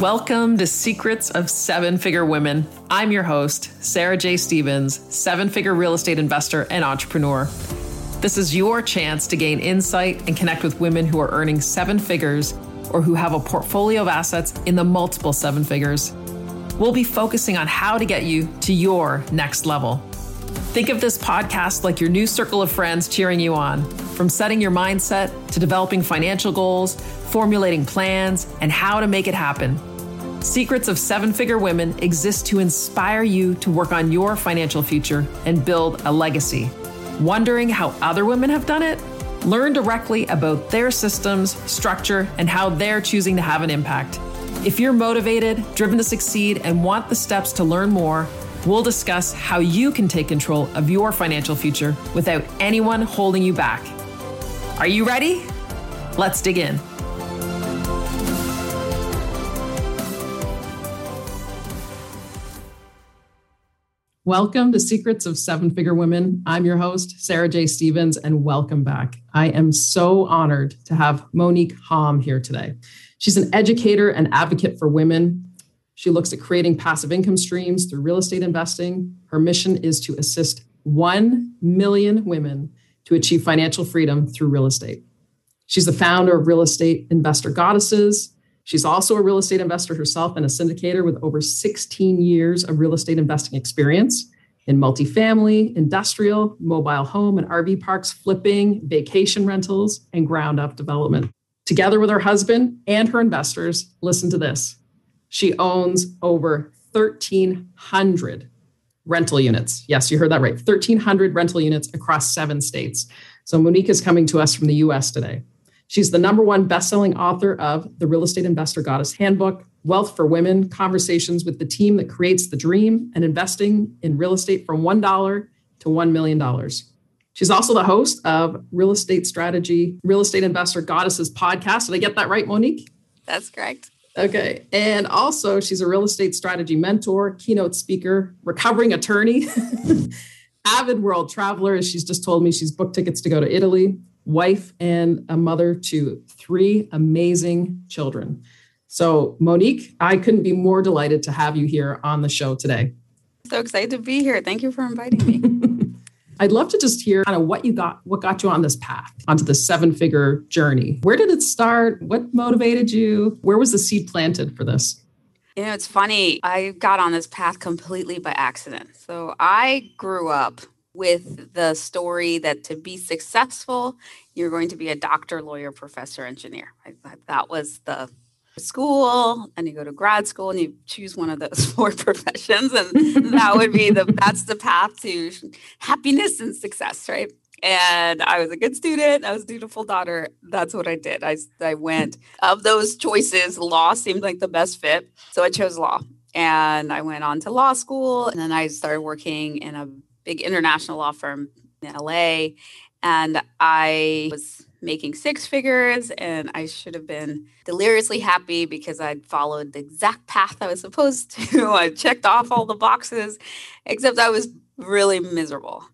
Welcome to Secrets of Seven Figure Women. I'm your host, Sarah J. Stevens, seven figure real estate investor and entrepreneur. This is your chance to gain insight and connect with women who are earning seven figures or who have a portfolio of assets in the multiple seven figures. We'll be focusing on how to get you to your next level. Think of this podcast like your new circle of friends cheering you on, from setting your mindset to developing financial goals, formulating plans, and how to make it happen. Secrets of Seven Figure Women exist to inspire you to work on your financial future and build a legacy. Wondering how other women have done it? Learn directly about their systems, structure, and how they're choosing to have an impact. If you're motivated, driven to succeed, and want the steps to learn more, we'll discuss how you can take control of your financial future without anyone holding you back. Are you ready? Let's dig in. Welcome to Secrets of Seven Figure Women. I'm your host, Sarah J. Stevens, and welcome back. I am so honored to have Monick Halm here today. She's an educator and advocate for women. She looks at creating passive income streams through real estate investing. Her mission is to assist 1 million women to achieve financial freedom through real estate. She's the founder of Real Estate Investor Goddesses, She's also a real estate investor herself and a syndicator with over 16 years of real estate investing experience in multifamily, industrial, mobile home and RV parks, flipping, vacation rentals, and ground up development. Together with her husband and her investors, listen to this. She owns over 1,300 rental units. Yes, you heard that right 1,300 rental units across seven states. So Monick is coming to us from the US today. She's the number one best-selling author of The Real Estate Investor Goddess Handbook, Wealth for Women, Conversations with the Team That Creates the Dream, and Investing in Real Estate from $1 to $1 million. She's also the host of Real Estate Strategy, Real Estate Investor Goddesses podcast. Did I get that right, Monick? That's correct. Okay. And also, she's a real estate strategy mentor, keynote speaker, recovering attorney, avid world traveler. As she's just told me, she's booked tickets to go to Italy, wife and a mother to three amazing children. So, Monick, I couldn't be more delighted to have you here on the show today. So excited to be here. Thank you for inviting me. I'd love to just hear kind of what you got, what got you on this path, onto the seven figure journey. Where did it start? What motivated you? Where was the seed planted for this? You know, it's funny. I got on this path completely by accident. So I grew up with the story that to be successful, you're going to be a doctor, lawyer, professor, engineer. I thought that was the school and you go to grad school and you choose one of those four professions and that would be the that's the path to happiness and success right? And i was a good student i was a dutiful daughter that's what i did. I, I went of those choices law seemed like the best fit so i chose law. And i went on to law school and then i started working in a big international law firm in LA. And I was making six figures and I should have been deliriously happy because I'd followed the exact path I was supposed to. I checked off all the boxes, except I was really miserable.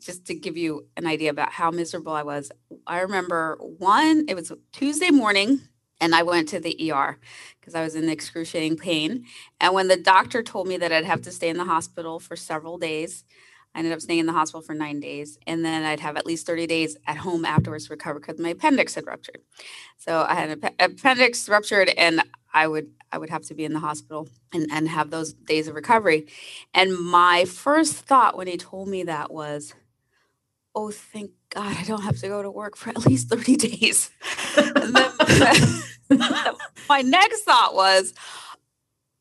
Just to give you an idea about how miserable I was, I remember one, it was Tuesday morning and I went to the ER because I was in excruciating pain. And when the doctor told me that I'd have to stay in the hospital for several days, I ended up staying in the hospital for nine days. And then I'd have at least 30 days at home afterwards to recover because my appendix had ruptured. So I had an appendix ruptured and I would I would have to be in the hospital and, and have those days of recovery. And my first thought when he told me that was, oh, thank God I don't have to go to work for at least 30 days. my next thought was,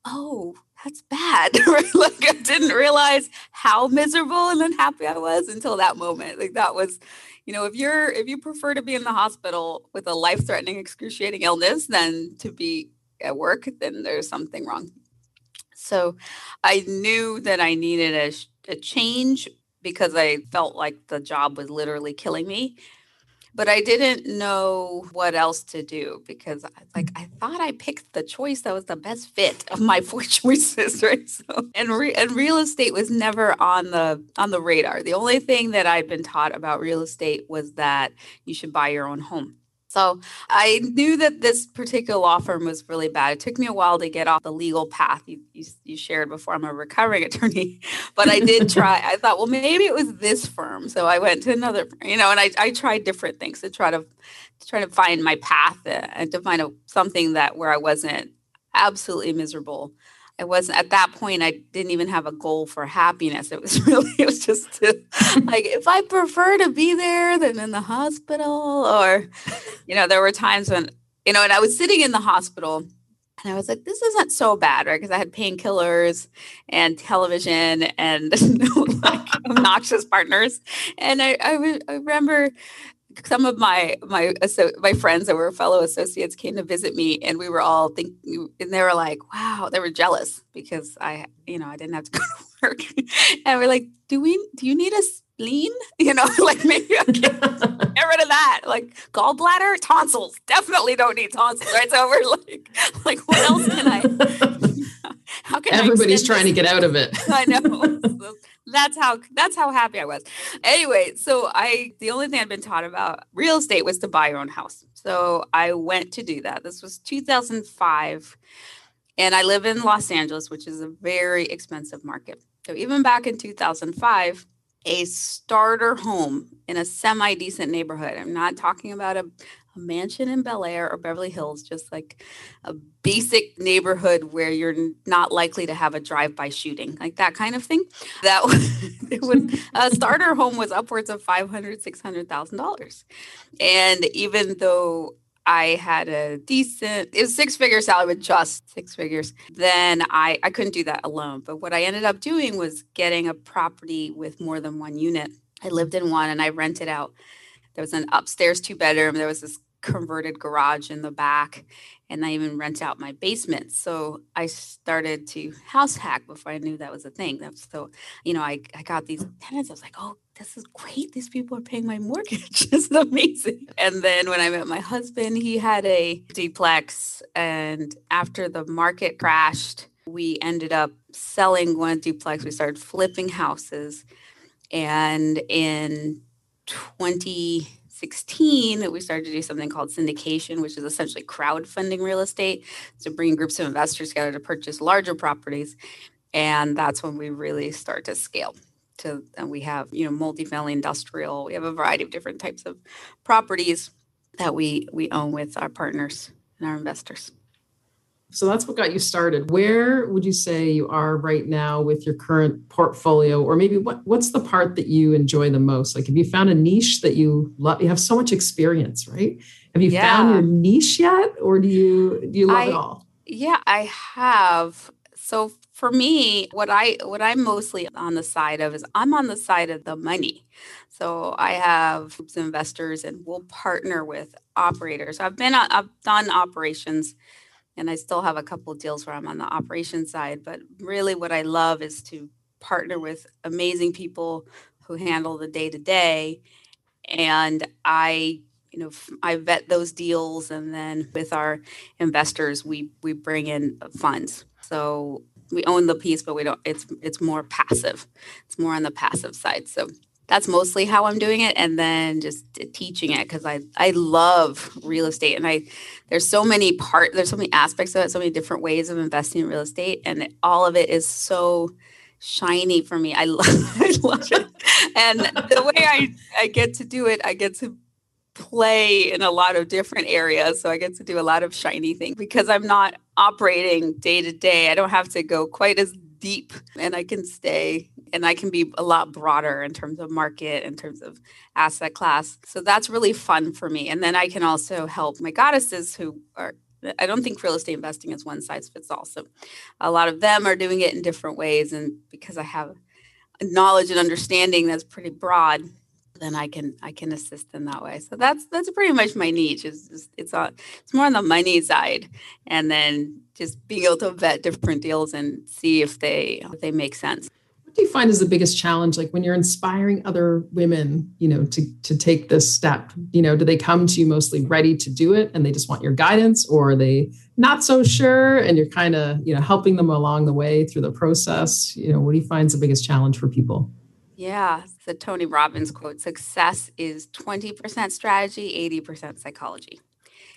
oh, that's bad. like I didn't realize how miserable and unhappy I was until that moment. Like that was, you know, if you're if you prefer to be in the hospital with a life-threatening, excruciating illness than to be at work, then there's something wrong. So I knew that I needed a, a change because I felt like the job was literally killing me but I didn't know what else to do because like I thought I picked the choice that was the best fit of my four choices, right? So and re- and real estate was never on the on the radar. The only thing that I'd been taught about real estate was that you should buy your own home. So I knew that this particular law firm was really bad. It took me a while to get off the legal path you, you, you shared before. I'm a recovering attorney, but I did try. I thought, well, maybe it was this firm. So I went to another, you know, and I, I tried different things to try to, to try to find my path uh, and to find a, something that where I wasn't absolutely miserable I wasn't at that point. I didn't even have a goal for happiness. It was really, it was just to, like if I prefer to be there than in the hospital, or, you know, there were times when, you know, and I was sitting in the hospital and I was like, this isn't so bad, right? Because I had painkillers and television and like obnoxious partners. And I, I, re- I remember some of my my my friends that were fellow associates came to visit me and we were all thinking and they were like wow they were jealous because i you know i didn't have to go to work. And we're like do we do you need a spleen you know like maybe I can get rid of that. Like gallbladder tonsils. Definitely don't need tonsils right? So we're like like what else can i how can everybody's trying this? to get out of it. I know that's how that's how happy I was. Anyway, so I the only thing I'd been taught about real estate was to buy your own house. So I went to do that. This was 2005 and I live in Los Angeles, which is a very expensive market. So even back in 2005, a starter home in a semi decent neighborhood. I'm not talking about a, a mansion in Bel Air or Beverly Hills, just like a basic neighborhood where you're not likely to have a drive-by shooting, like that kind of thing. That would a starter home was upwards of five hundred, six hundred thousand dollars, and even though I had a decent, it was six figure salary with just six figures. Then I, I couldn't do that alone. But what I ended up doing was getting a property with more than one unit. I lived in one and I rented out there was an upstairs two bedroom. There was this converted garage in the back, and I even rent out my basement. So I started to house hack before I knew that was a thing. That's so, you know, I, I got these tenants. I was like, oh, this is great. These people are paying my mortgage. this is amazing. And then when I met my husband, he had a duplex. And after the market crashed, we ended up selling one duplex. We started flipping houses. And in 2016, that we started to do something called syndication, which is essentially crowdfunding real estate. So bringing groups of investors together to purchase larger properties. And that's when we really start to scale. To, and we have, you know, multifamily industrial. We have a variety of different types of properties that we we own with our partners and our investors. So that's what got you started. Where would you say you are right now with your current portfolio, or maybe what what's the part that you enjoy the most? Like, have you found a niche that you love? You have so much experience, right? Have you yeah. found your niche yet, or do you do you love I, it all? Yeah, I have. So for me, what I what I'm mostly on the side of is I'm on the side of the money. So I have investors, and we'll partner with operators. I've been I've done operations and I still have a couple deals where I'm on the operation side. But really, what I love is to partner with amazing people who handle the day to day, and I, you know, I vet those deals, and then with our investors, we we bring in funds. So we own the piece, but we don't. It's it's more passive. It's more on the passive side. So that's mostly how I'm doing it and then just uh, teaching it because I I love real estate and I there's so many part there's so many aspects of it so many different ways of investing in real estate and all of it is so shiny for me. I love, I love it. And the way I I get to do it I get to play in a lot of different areas so I get to do a lot of shiny things because I'm not operating day to day. I don't have to go quite as deep and I can stay and I can be a lot broader in terms of market, in terms of asset class. So that's really fun for me. And then I can also help my goddesses who are I don't think real estate investing is one size fits all. So a lot of them are doing it in different ways. And because I have knowledge and understanding that's pretty broad, then I can I can assist in that way. So that's that's pretty much my niche. Is it's, it's on it's more on the money side, and then just being able to vet different deals and see if they if they make sense what do you find is the biggest challenge like when you're inspiring other women you know to to take this step you know do they come to you mostly ready to do it and they just want your guidance or are they not so sure and you're kind of you know helping them along the way through the process you know what do you find is the biggest challenge for people Yeah, the Tony Robbins quote success is 20% strategy, 80% psychology.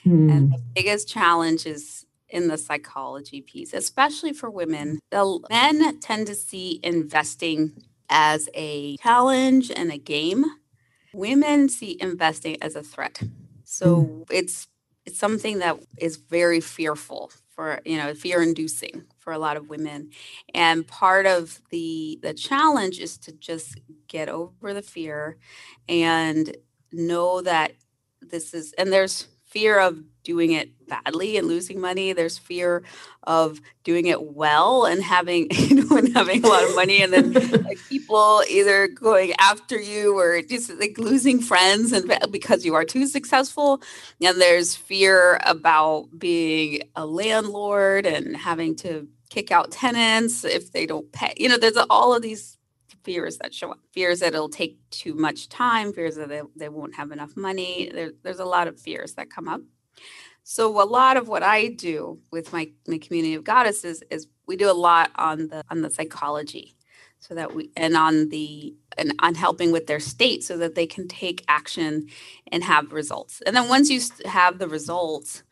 Hmm. And the biggest challenge is in the psychology piece, especially for women. The men tend to see investing as a challenge and a game. Women see investing as a threat. So mm. it's it's something that is very fearful for you know fear inducing for a lot of women. And part of the the challenge is to just get over the fear and know that this is and there's fear of doing it badly and losing money. There's fear of doing it well and having, you know, and having a lot of money and then uh, like people either going after you or just like losing friends and because you are too successful. And there's fear about being a landlord and having to kick out tenants if they don't pay. You know, there's all of these fears that show up fears that it'll take too much time fears that they, they won't have enough money there, there's a lot of fears that come up. So a lot of what i do with my, my community of goddesses is we do a lot on the on the psychology so that we and on the and on helping with their state so that they can take action and have results. And then once you have the results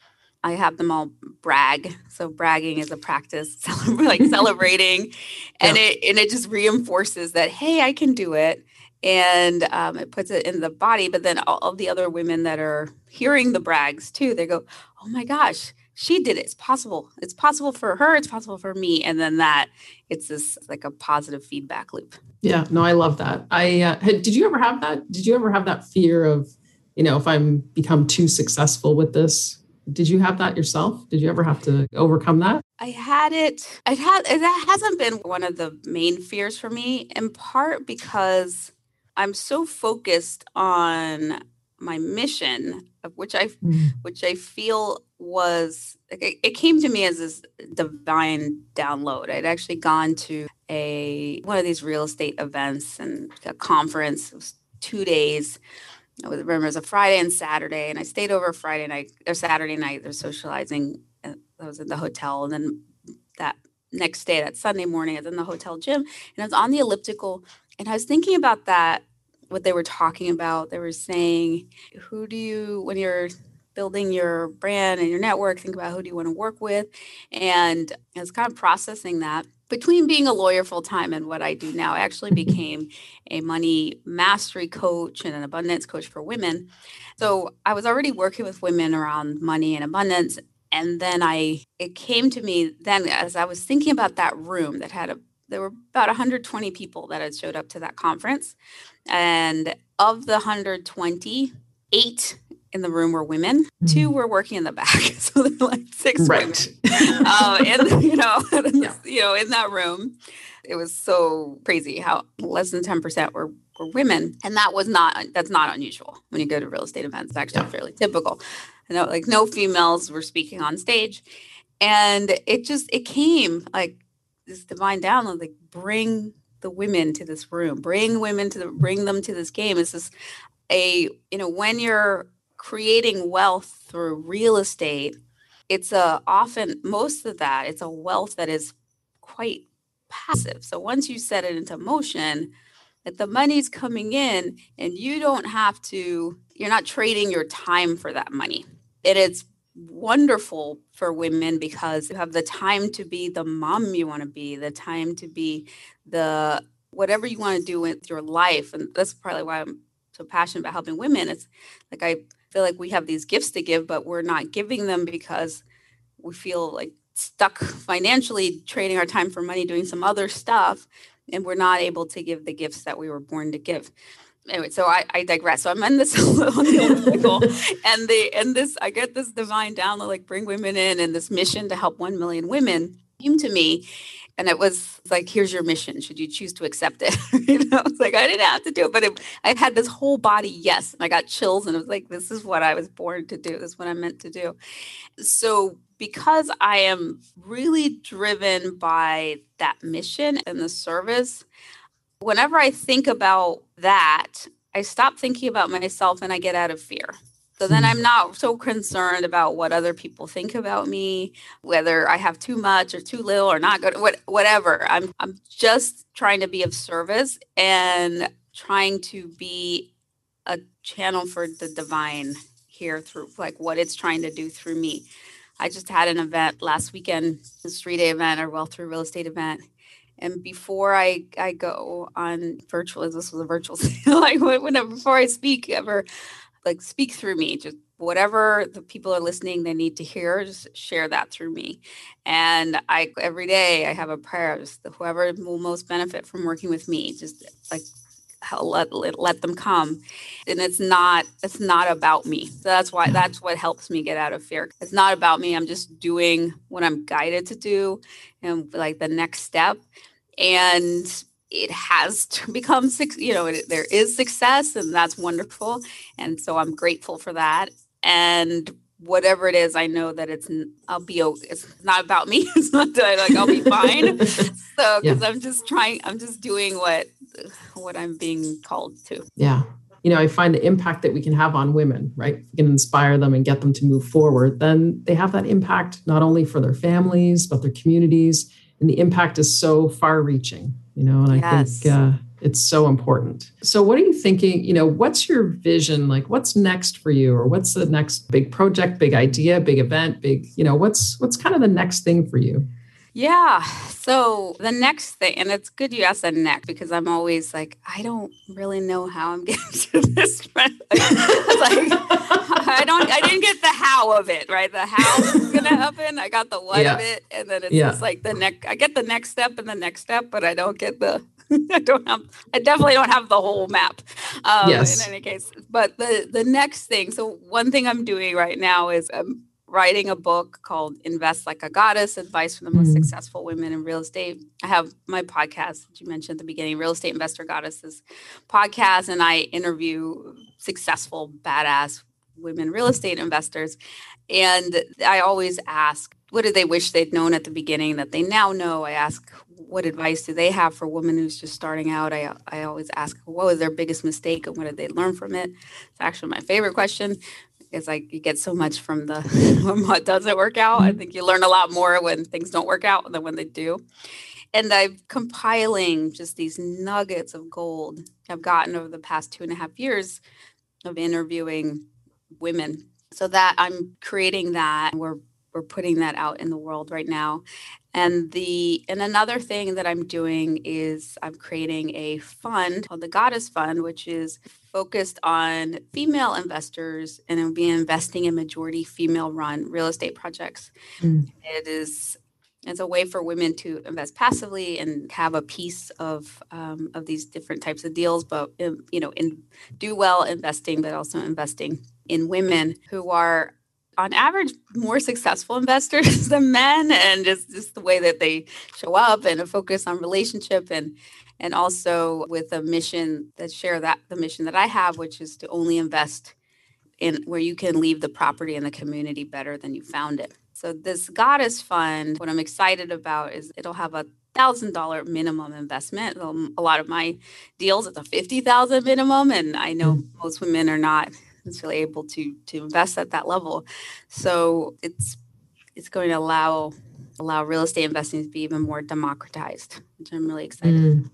I have them all brag. So bragging is a practice, like celebrating, and yeah. it and it just reinforces that hey, I can do it, and um, it puts it in the body. But then all of the other women that are hearing the brags too, they go, oh my gosh, she did it. It's possible. It's possible for her. It's possible for me. And then that it's this like a positive feedback loop. Yeah. No, I love that. I uh, had, did you ever have that? Did you ever have that fear of, you know, if I'm become too successful with this, did you have that yourself? Did you ever have to overcome that? I had it. I had that hasn't been one of the main fears for me, in part because I'm so focused on my mission, of which I mm. which I feel was it, it came to me as this divine download. I'd actually gone to a one of these real estate events and a conference. It was two days I remember it was a Friday and Saturday, and I stayed over Friday night or Saturday night. They're socializing. Uh, I was in the hotel, and then that next day, that Sunday morning, I was in the hotel gym, and I was on the elliptical, and I was thinking about that. What they were talking about, they were saying, "Who do you when you're building your brand and your network? Think about who do you want to work with," and I was kind of processing that between being a lawyer full time and what I do now, I actually became a money mastery coach and an abundance coach for women. So I was already working with women around money and abundance. And then I, it came to me then as I was thinking about that room that had a, there were about 120 people that had showed up to that conference. And of the 120, eight in the room were women. Mm-hmm. Two were working in the back, so there were like six right. women. uh, and you know, yeah. you know, in that room, it was so crazy how less than ten percent were were women, and that was not that's not unusual when you go to real estate events. It's actually yeah. fairly typical. You know, like no females were speaking on stage, and it just it came like this divine download, like bring the women to this room, bring women to the bring them to this game. It's just a you know when you're creating wealth through real estate, it's a often most of that it's a wealth that is quite passive. So once you set it into motion, that the money's coming in and you don't have to you're not trading your time for that money. It is wonderful for women because you have the time to be the mom you want to be, the time to be the whatever you want to do with your life. And that's probably why I'm so passionate about helping women. It's like I feel like we have these gifts to give, but we're not giving them because we feel like stuck financially trading our time for money doing some other stuff and we're not able to give the gifts that we were born to give anyway so i, I digress so i'm in this and the and this i get this divine download like bring women in and this mission to help 1 million women came to me and it was like here's your mission. Should you choose to accept it? You know it's like i didn't have to do it but it, i had this whole body yes and i got chills and it was like this is what i was born to do. This is what i'm meant to do. So because i am really driven by that mission and the service whenever i think about that i stop thinking about myself and i get out of fear So then mm-hmm. I'm not so concerned about what other people think about me, whether I have too much or too little or not good, what, whatever. I'm I'm just trying to be of service and trying to be a channel for the divine here through like what it's trying to do through me. I just had an event last weekend, this three day event, our Wealth Through Real Estate event. And before I, I go on virtual, this was a virtual, like whenever, before I speak ever, like speak through me, just whatever the people are listening they need to hear just share that through me. And i every day i have a prayer just whoever will most benefit from working with me just like let, let, let them come. And it's not it's not about me. So that's why mm-hmm. that's what helps me get out of fear. It's not about me i'm just doing what i'm guided to do and like the next step. And it has to become you know it, there is success and that's wonderful and so i'm grateful for that and whatever it is, I know that it's I'll be it's not about me. It's not that I like I'll be fine. so because yeah. I'm just trying, I'm just doing what what I'm being called to. Yeah. You know, I find the impact that we can have on women, right? We can inspire them and get them to move forward. Then they have that impact not only for their families, but their communities. And the impact is so far reaching, you know, and I think uh, it's so important. So, what are you thinking? You know, what's your vision? Like, what's next for you, or what's the next big project, big idea, big event, big, you know, what's what's kind of the next thing for you? Yeah. So the next thing, and it's good you asked that next because I'm always like, I don't really know how I'm getting to this. like, I don't, I didn't get the how of it, right? The how is going to happen. I got the what yeah. of it. And then it's yeah. just like the next, I get the next step and the next step, but I don't get the, I don't have, I definitely don't have the whole map. Um, yes. In any case, but the, the next thing, so one thing I'm doing right now is I'm writing a book called Invest Like a Goddess Advice for the Most mm-hmm. Successful Women in Real Estate. I have my podcast, that you mentioned at the beginning, Real Estate Investor Goddesses podcast, and I interview successful, badass women real estate investors. And I always ask, what did they wish they'd known at the beginning that they now know? I ask, what advice do they have for women who's just starting out? I, I always ask, what was their biggest mistake and what did they learn from it? It's actually my favorite question it's like you get so much from the from what doesn't work out. I think you learn a lot more when things don't work out than when they do. And I'm compiling just these nuggets of gold I've gotten over the past two and a half years of interviewing women. So that I'm creating that. We're we're putting that out in the world right now and the and another thing that i'm doing is i'm creating a fund called the goddess fund which is focused on female investors and it'll be investing in majority female run real estate projects mm. it is it's a way for women to invest passively and have a piece of um, of these different types of deals but um, you know in do well investing but also investing in women who are on average more successful investors than men and just, just the way that they show up and a focus on relationship and and also with a mission that share that the mission that I have which is to only invest in where you can leave the property and the community better than you found it. So this goddess fund what I'm excited about is it'll have a thousand dollar minimum investment. Um, a lot of my deals it's a fifty thousand minimum, and I know mm. most women are not necessarily able to to invest at that level. So it's it's going to allow allow real estate investing to be even more democratized, which I'm really excited. Mm,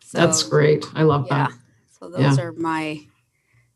so, that's great. I love yeah, that. So those yeah. are my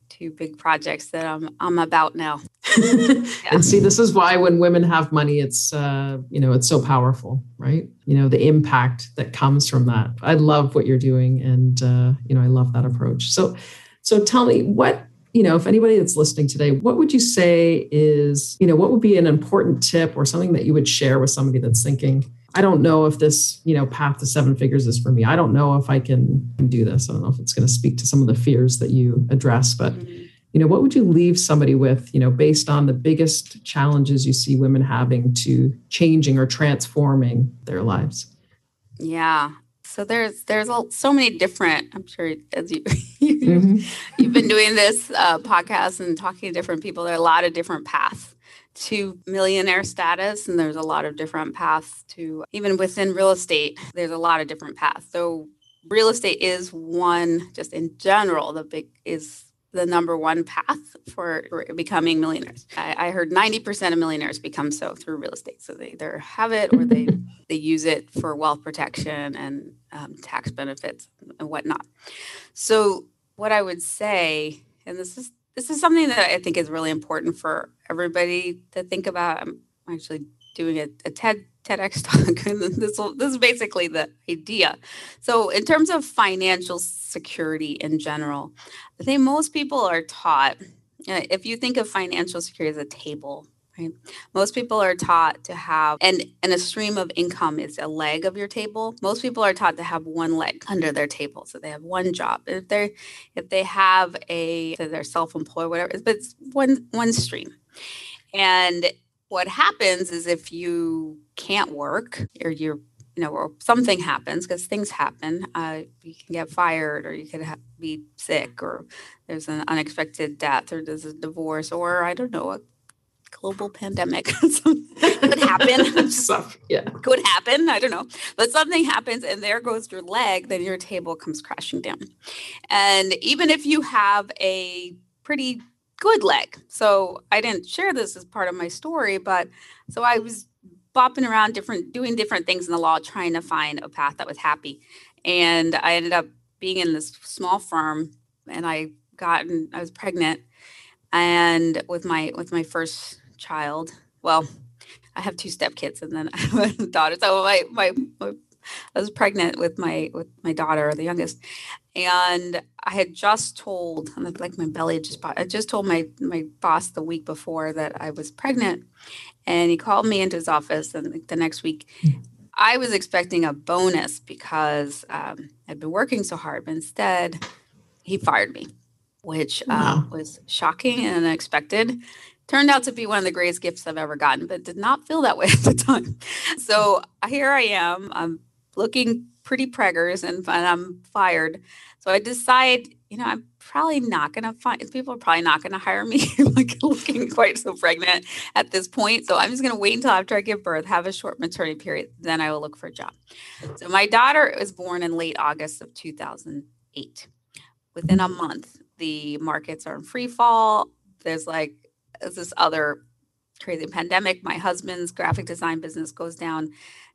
two big projects that I'm I'm about now. yeah. And see, this is why when women have money, it's uh, you know it's so powerful, right? You know the impact that comes from that. I love what you're doing, and uh, you know I love that approach. So, so tell me what you know, if anybody that's listening today, what would you say is, you know, what would be an important tip or something that you would share with somebody that's thinking, I don't know if this, you know, path to seven figures is for me. I don't know if I can do this. I don't know if it's going to speak to some of the fears that you address, but mm-hmm. you know, what would you leave somebody with, you know, based on the biggest challenges you see women having to changing or transforming their lives? Yeah, so there's there's so many different. I'm sure as you mm-hmm. you've been doing this uh, podcast and talking to different people, there are a lot of different paths to millionaire status, and there's a lot of different paths to even within real estate. There's a lot of different paths. So real estate is one. Just in general, the big is the number one path for, for becoming millionaires. I, I, heard 90% of millionaires become so through real estate. So they either have it or they, they use it for wealth protection and um, tax benefits and whatnot. So what I would say, and this is this is something that I think is really important for everybody to think about. I'm actually doing a, a TED TEDx talk, and this will, this is basically the idea. So, in terms of financial security in general, I think most people are taught. If you think of financial security as a table, right? Most people are taught to have, and and a stream of income is a leg of your table. Most people are taught to have one leg under their table, so they have one job. If they if they have a, they're self-employed, whatever, but it's one one stream, and what happens is if you can't work or you're you know or something happens because things happen uh, you can get fired or you could ha- be sick or there's an unexpected death or there's a divorce or i don't know a global pandemic could happen Stuff, yeah could happen i don't know but something happens and there goes your leg then your table comes crashing down and even if you have a pretty good leg. So I didn't share this as part of my story, but so I was bopping around different doing different things in the law trying to find a path that was happy. And I ended up being in this small firm and I got I was pregnant and with my with my first child. Well, I have two stepkids and then I have a daughter. So my, my, my I was pregnant with my with my daughter, the youngest, and I had just told, like my belly just, I just told my my boss the week before that I was pregnant, and he called me into his office, and the next week, I was expecting a bonus because um, I'd been working so hard, but instead, he fired me, which uh, was shocking and unexpected turned out to be one of the greatest gifts I've ever gotten, but did not feel that way at the time. So here I am. I'm looking pretty preggers and, and I'm fired. So I decide, you know, I'm probably not going to find people are probably not going to hire me like looking quite so pregnant at this point. So I'm just going to wait until after I give birth, have a short maternity period, then I will look for a job. So my daughter was born in late August of 2008. Within a month, the markets are in free fall. There's like this other crazy pandemic. My husband's graphic design business goes down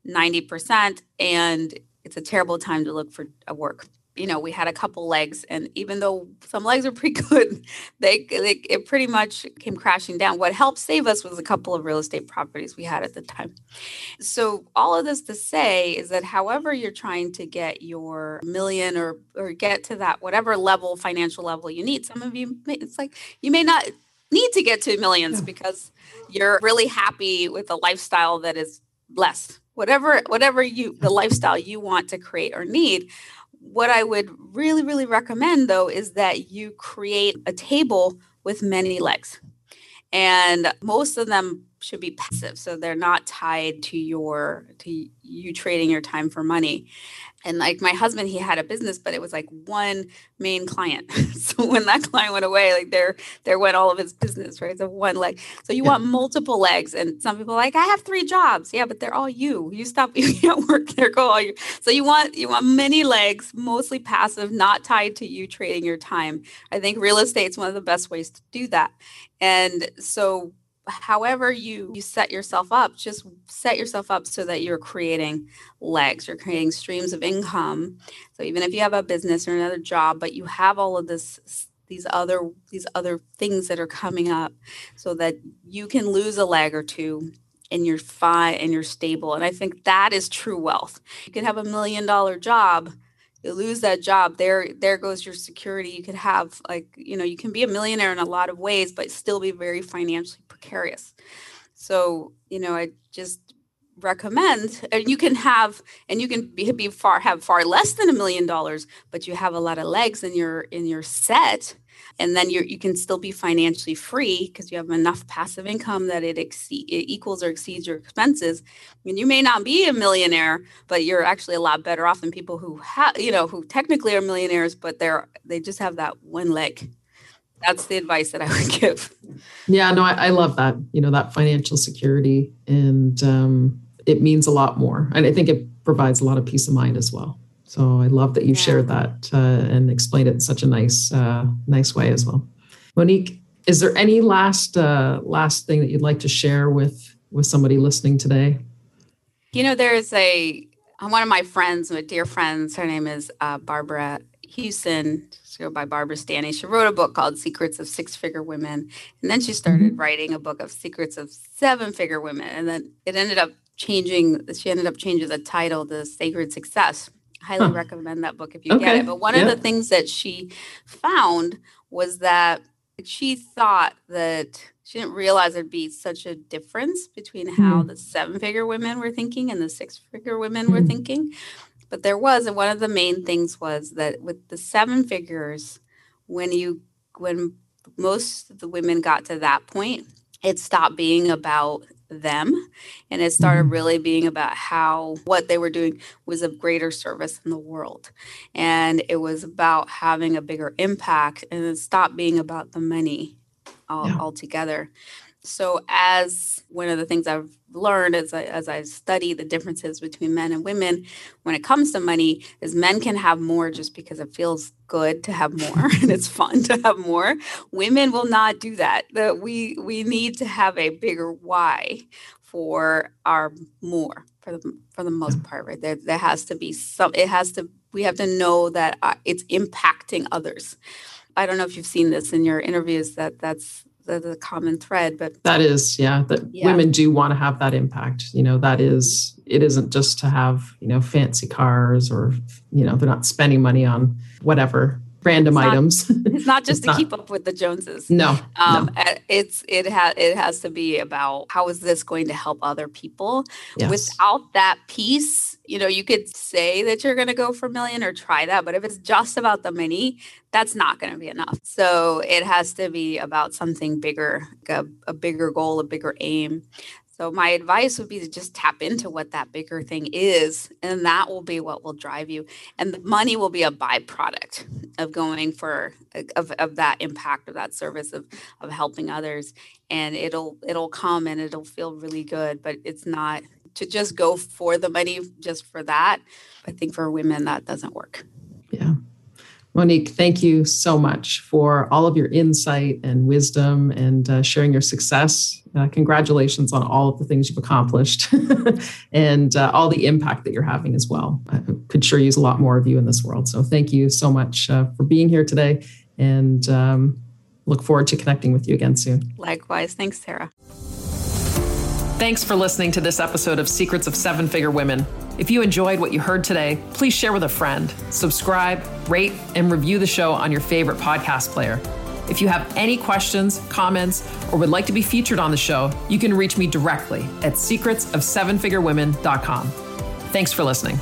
90% and it's a terrible time to look for a work you know we had a couple legs and even though some legs are pretty good they, they, it pretty much came crashing down what helped save us was a couple of real estate properties we had at the time so all of this to say is that however you're trying to get your million or or get to that whatever level financial level you need some of you it's like you may not need to get to millions yeah. because you're really happy with a lifestyle that is less whatever whatever you the lifestyle you want to create or need. What i would really really recommend though is that you create a table with many legs. And most of them should be passive so they're not tied to your to you trading your time for money and like my husband he had a business but it was like one main client. So when that client went away like there there went all of his business right? So one leg so you want multiple legs and some people like i have three jobs. Yeah but they're all you. You stop you can't work there go all you. So you want you want many legs mostly passive not tied to you trading your time. I think real estate is one of the best ways to do that. And so however you you set yourself up just set yourself up so that you're creating legs you're creating streams of income. So even if you have a business or another job but you have all of this these other these other things that are coming up so that you can lose a leg or two and you're fine and you're stable. And i think that is true wealth. You can have a million dollar job you lose that job there there goes your security. You could have like you know you can be a millionaire in a lot of ways but still be very financially precarious. So you know i just recommend and you can have and you can be, be far have far less than a million dollars but you have a lot of legs in your in your set and then you you can still be financially free because you have enough passive income that it, exceed, it equals or exceeds your expenses. And you may not be a millionaire but you're actually a lot better off than people who have you know who technically are millionaires but they're they just have that one leg that's the advice that i would give yeah no i, I love that you know that financial security and um, it means a lot more and i think it provides a lot of peace of mind as well So I love that you yeah. shared that uh, and explained it in such a nice, uh, nice way as well. Monick, is there any last uh, last thing that you'd like to share with with somebody listening today? You know, there's a one of my friends, my dear friends. Her name is uh, Barbara Huson. By Barbara Stanny. She wrote a book called Secrets of Six Figure Women, and then she started mm-hmm. writing a book of Secrets of Seven Figure Women, and then it ended up changing. She ended up changing the title to Sacred Success. highly huh. recommend that book if you okay. get it. But one yeah. of the things that she found was that she thought that she didn't realize there'd be such a difference between how mm-hmm. the seven figure women were thinking and the six figure women mm-hmm. were thinking. But there was, and one of the main things was that with the seven figures, when you, when most of the women got to that point, it stopped being about them and it started mm-hmm. really being about how what they were doing was of greater service in the world and it was about having a bigger impact and it stopped being about the money all, yeah. altogether so as one of the things i've learned as I, as I study the differences between men and women when it comes to money is men can have more just because it feels good to have more and it's fun to have more. Women will not do that. We we need to have a bigger why for our more for the for the most part right? There there has to be some it has to we have to know that uh, it's impacting others. I don't know if you've seen this in your interviews that that's the, the common thread but that is yeah that yeah. women do want to have that impact you know that is it isn't just to have you know fancy cars or you know they're not spending money on whatever random it's items. It's not just it's to not, keep up with the Joneses. No, um, no. it's it has it has to be about how is this going to help other people. Yes. Without that piece, you know, you could say that you're going to go for a million or try that, but if it's just about the money, that's not going to be enough. So it has to be about something bigger, a, a bigger goal, a bigger aim. So my advice would be to just tap into what that bigger thing is, and that will be what will drive you. And the money will be a byproduct of going for of, of that impact of that service of of helping others. And it'll it'll come and it'll feel really good. But it's not to just go for the money just for that. I think for women that doesn't work. Yeah. Monick, thank you so much for all of your insight and wisdom and uh, sharing your success. Uh, congratulations on all of the things you've accomplished and uh, all the impact that you're having as well. I could sure use a lot more of you in this world. So thank you so much uh, for being here today and um, look forward to connecting with you again soon. Likewise. Thanks, Sarah. Thanks for listening to this episode of Secrets of Seven Figure Women. If you enjoyed what you heard today, please share with a friend, subscribe, rate, and review the show on your favorite podcast player. If you have any questions, comments, or would like to be featured on the show, you can reach me directly at secretsofsevenfigurewomen.com. Thanks for listening.